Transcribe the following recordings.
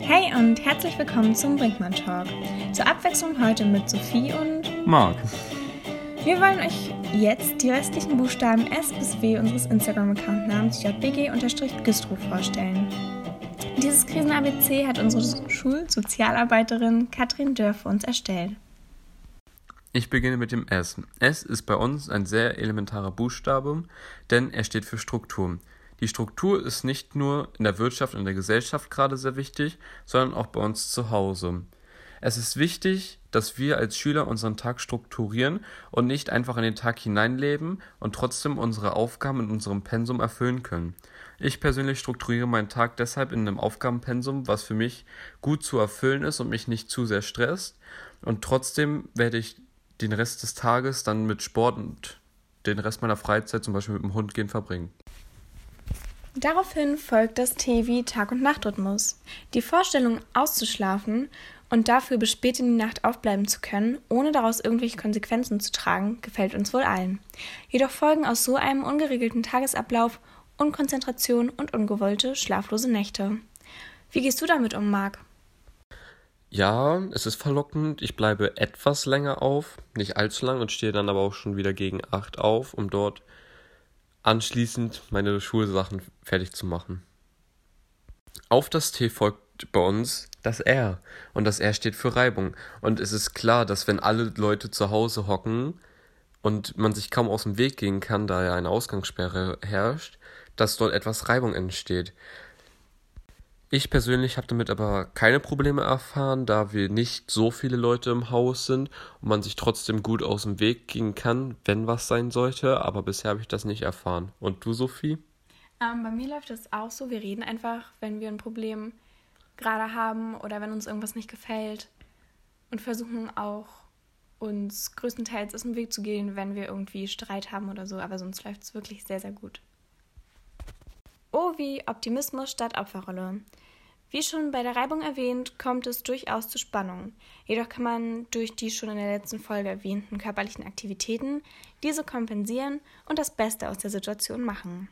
Hey und herzlich willkommen zum Brinkmann Talk. Zur Abwechslung heute mit Sophie und Marc. Wir wollen euch jetzt die restlichen Buchstaben S bis W unseres Instagram-Account-Namens jbg-gistro vorstellen. Dieses Krisen-ABC hat unsere Schulsozialarbeiterin Katrin Dörr für uns erstellt. Ich beginne mit dem S. S ist bei uns ein sehr elementarer Buchstabe, denn er steht für Struktur. Die Struktur ist nicht nur in der Wirtschaft und in der Gesellschaft gerade sehr wichtig, sondern auch bei uns zu Hause. Es ist wichtig, dass wir als Schüler unseren Tag strukturieren und nicht einfach in den Tag hineinleben und trotzdem unsere Aufgaben in unserem Pensum erfüllen können. Ich persönlich strukturiere meinen Tag deshalb in einem Aufgabenpensum, was für mich gut zu erfüllen ist und mich nicht zu sehr stresst. Und trotzdem werde ich den Rest des Tages dann mit Sport und den Rest meiner Freizeit zum Beispiel mit dem Hund gehen verbringen. Daraufhin folgt das T wie Tag- und Nachtrhythmus. Die Vorstellung auszuschlafen und dafür bis spät in die Nacht aufbleiben zu können, ohne daraus irgendwelche Konsequenzen zu tragen, gefällt uns wohl allen. Jedoch folgen aus so einem ungeregelten Tagesablauf Unkonzentration und ungewollte schlaflose Nächte. Wie gehst du damit um, Marc? Ja, es ist verlockend. Ich bleibe etwas länger auf, nicht allzu lang und stehe dann aber auch schon wieder gegen 8 auf, um dort anschließend meine Schulsachen fertig zu machen. Auf das T folgt bei uns das R und das R steht für Reibung. Und es ist klar, dass wenn alle Leute zu Hause hocken und man sich kaum aus dem Weg gehen kann, da ja eine Ausgangssperre herrscht, dass dort etwas Reibung entsteht. Ich persönlich habe damit aber keine Probleme erfahren, da wir nicht so viele Leute im Haus sind und man sich trotzdem gut aus dem Weg gehen kann, wenn was sein sollte. Aber bisher habe ich das nicht erfahren. Und du, Sophie? Ähm, bei mir läuft es auch so. Wir reden einfach, wenn wir ein Problem gerade haben oder wenn uns irgendwas nicht gefällt und versuchen auch uns größtenteils aus dem Weg zu gehen, wenn wir irgendwie Streit haben oder so. Aber sonst läuft es wirklich sehr, sehr gut. O wie Optimismus statt Opferrolle. Wie schon bei der Reibung erwähnt, kommt es durchaus zu Spannungen. Jedoch kann man durch die schon in der letzten Folge erwähnten körperlichen Aktivitäten diese kompensieren und das Beste aus der Situation machen.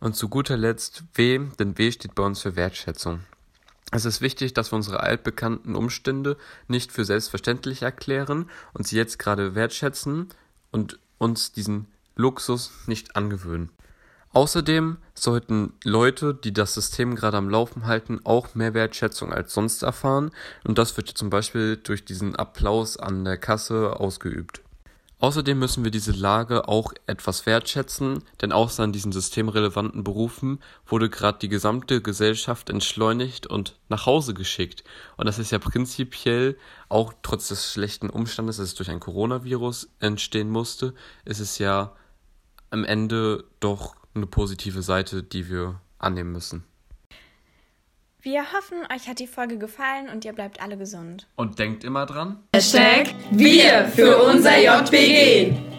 Und zu guter Letzt W, denn W steht bei uns für Wertschätzung. Es ist wichtig, dass wir unsere altbekannten Umstände nicht für selbstverständlich erklären und sie jetzt gerade wertschätzen und uns diesen Luxus nicht angewöhnen. Außerdem sollten Leute, die das System gerade am Laufen halten, auch mehr Wertschätzung als sonst erfahren und das wird zum Beispiel durch diesen Applaus an der Kasse ausgeübt. Außerdem müssen wir diese Lage auch etwas wertschätzen, denn außer an diesen systemrelevanten Berufen wurde gerade die gesamte Gesellschaft entschleunigt und nach Hause geschickt. Und das ist ja prinzipiell, auch trotz des schlechten Umstandes, dass es durch ein Coronavirus entstehen musste, ist es ja am Ende doch eine positive Seite, die wir annehmen müssen. Wir hoffen, euch hat die Folge gefallen und ihr bleibt alle gesund. Und denkt immer dran. Hashtag Wir für unser JBG.